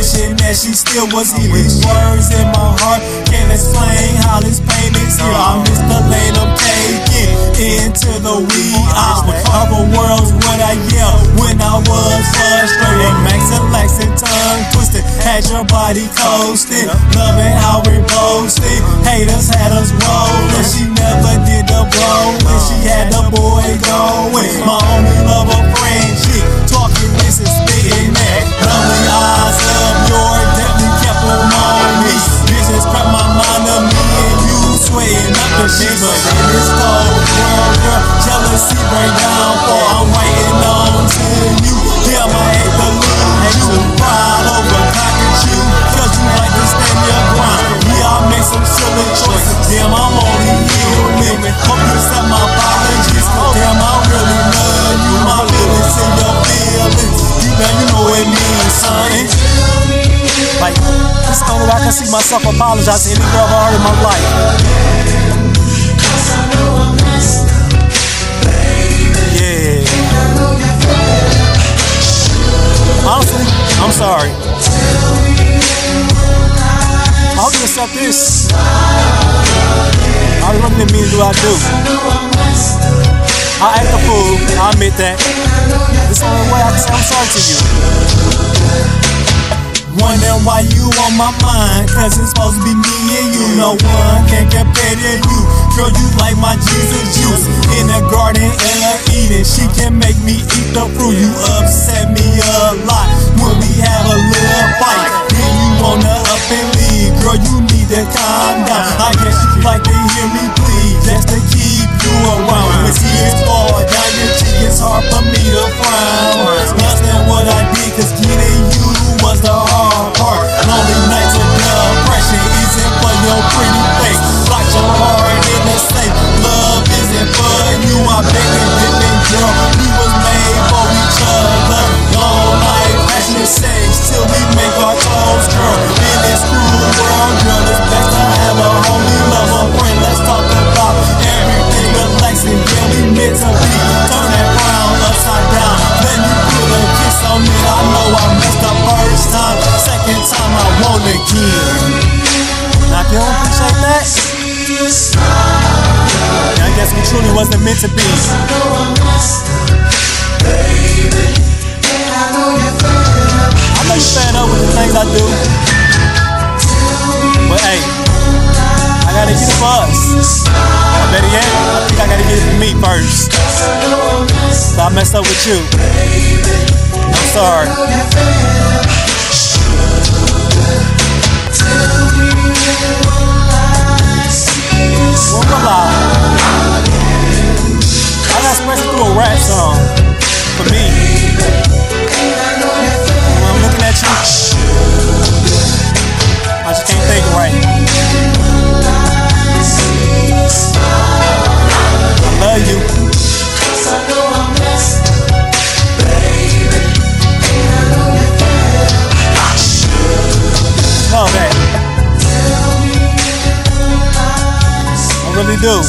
it was healing. Words in my heart can't explain how this pain is here. I miss the lane I'm taking into the wee hour. Other worlds what I yell when I was frustrated. Max and Lex and tongue twisted. Had your body coasting. Loving how we boasted. Haters had us rolling. She never did the blowing. She had the boy going. My only lover friend. Can see myself to any girl I've heard in my life. Yeah. Honestly, I'm sorry. I hope you accept this. I didn't mean to do I do. I act a fool. I admit that. This is the only way I can say I'm sorry to you. Why you on my mind. Cause it's supposed to be me and you. No one can compare to you. Girl, you like my Jesus juice. In the garden and of Eden She can make me eat the fruit. You upset me a lot When we have a little fight. Then you wanna up and leave. Girl, you need to calm down. I guess you like to hear me I guess we truly wasn't meant to be. I know you fed up with the things I do. But hey, I gotta get it for us. Or better yet, I think I gotta get it for me first. So I messed up with you. I'm sorry. I gotta through a rap song. For me. Know